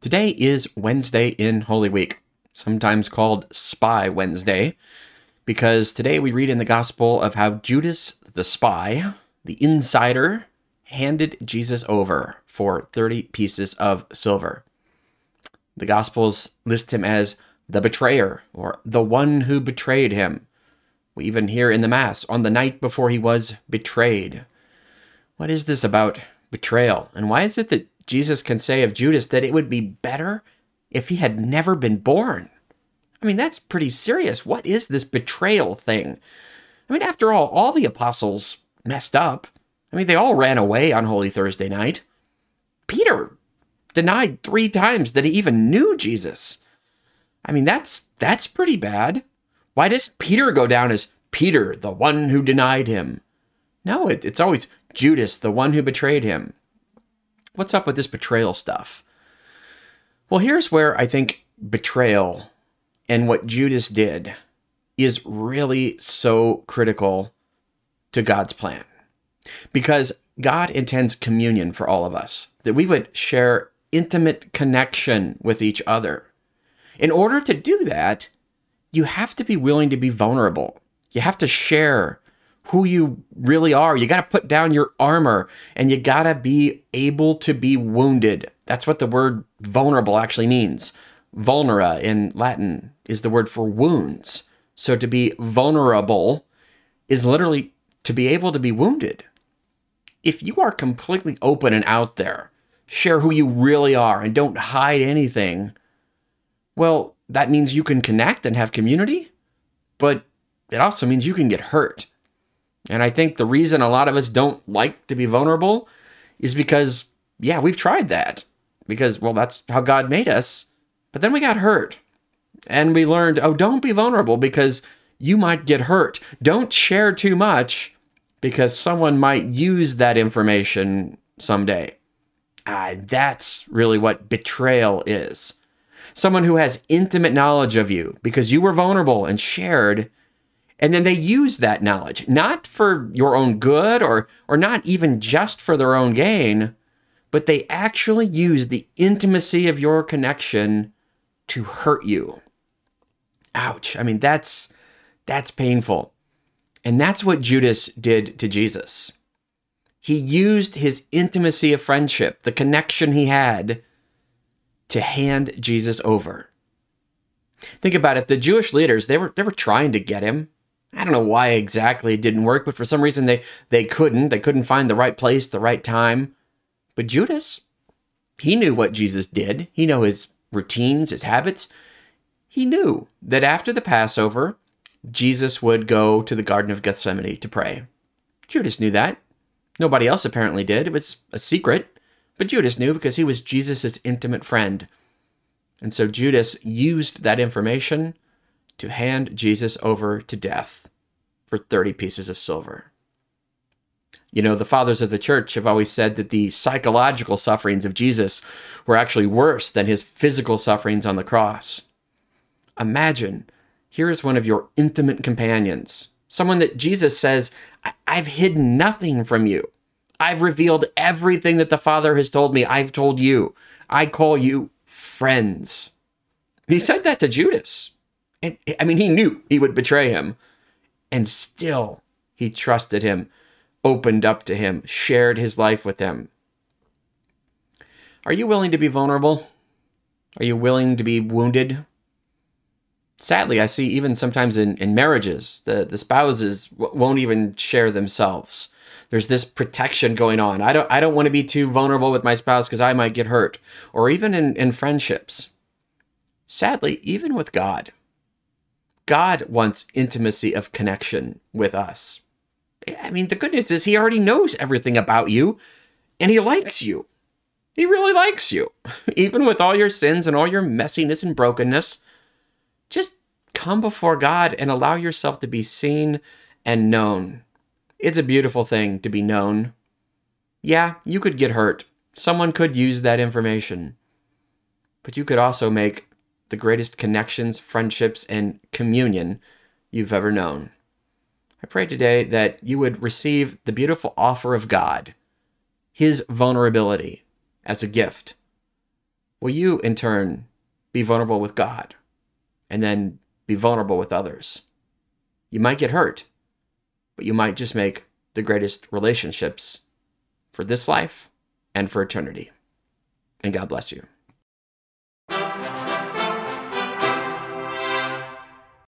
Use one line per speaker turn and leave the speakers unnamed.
Today is Wednesday in Holy Week, sometimes called Spy Wednesday, because today we read in the Gospel of how Judas the spy, the insider, handed Jesus over for 30 pieces of silver. The Gospels list him as the betrayer or the one who betrayed him. We even hear in the Mass on the night before he was betrayed. What is this about betrayal? And why is it that Jesus can say of Judas that it would be better if he had never been born. I mean, that's pretty serious. What is this betrayal thing? I mean, after all, all the apostles messed up. I mean, they all ran away on Holy Thursday night. Peter denied three times that he even knew Jesus. I mean, that's that's pretty bad. Why does Peter go down as Peter, the one who denied him? No, it, it's always Judas, the one who betrayed him. What's up with this betrayal stuff? Well, here's where I think betrayal and what Judas did is really so critical to God's plan. Because God intends communion for all of us, that we would share intimate connection with each other. In order to do that, you have to be willing to be vulnerable. You have to share who you really are. You got to put down your armor and you got to be able to be wounded. That's what the word vulnerable actually means. Vulnera in Latin is the word for wounds. So to be vulnerable is literally to be able to be wounded. If you are completely open and out there, share who you really are and don't hide anything, well, that means you can connect and have community, but it also means you can get hurt. And I think the reason a lot of us don't like to be vulnerable is because, yeah, we've tried that. Because, well, that's how God made us. But then we got hurt. And we learned, oh, don't be vulnerable because you might get hurt. Don't share too much because someone might use that information someday. Ah, that's really what betrayal is. Someone who has intimate knowledge of you because you were vulnerable and shared and then they use that knowledge, not for your own good or, or not even just for their own gain, but they actually use the intimacy of your connection to hurt you. Ouch. I mean, that's that's painful. And that's what Judas did to Jesus. He used his intimacy of friendship, the connection he had, to hand Jesus over. Think about it. The Jewish leaders, they were they were trying to get him. I don't know why exactly it didn't work, but for some reason they they couldn't. They couldn't find the right place, the right time. But Judas, he knew what Jesus did. He knew his routines, his habits. He knew that after the Passover, Jesus would go to the Garden of Gethsemane to pray. Judas knew that. Nobody else apparently did. It was a secret, but Judas knew because he was Jesus' intimate friend. And so Judas used that information to hand Jesus over to death for 30 pieces of silver. You know, the fathers of the church have always said that the psychological sufferings of Jesus were actually worse than his physical sufferings on the cross. Imagine, here is one of your intimate companions, someone that Jesus says, I've hidden nothing from you. I've revealed everything that the Father has told me. I've told you. I call you friends. He said that to Judas. And I mean, he knew he would betray him. And still, he trusted him, opened up to him, shared his life with him. Are you willing to be vulnerable? Are you willing to be wounded? Sadly, I see even sometimes in, in marriages, the, the spouses w- won't even share themselves. There's this protection going on. I don't I don't want to be too vulnerable with my spouse because I might get hurt. Or even in, in friendships. Sadly, even with God, God wants intimacy of connection with us. I mean, the good news is He already knows everything about you and He likes you. He really likes you. Even with all your sins and all your messiness and brokenness, just come before God and allow yourself to be seen and known. It's a beautiful thing to be known. Yeah, you could get hurt. Someone could use that information. But you could also make the greatest connections, friendships, and communion you've ever known. I pray today that you would receive the beautiful offer of God, His vulnerability, as a gift, will you, in turn, be vulnerable with God and then be vulnerable with others? You might get hurt, but you might just make the greatest relationships for this life and for eternity. And God bless you.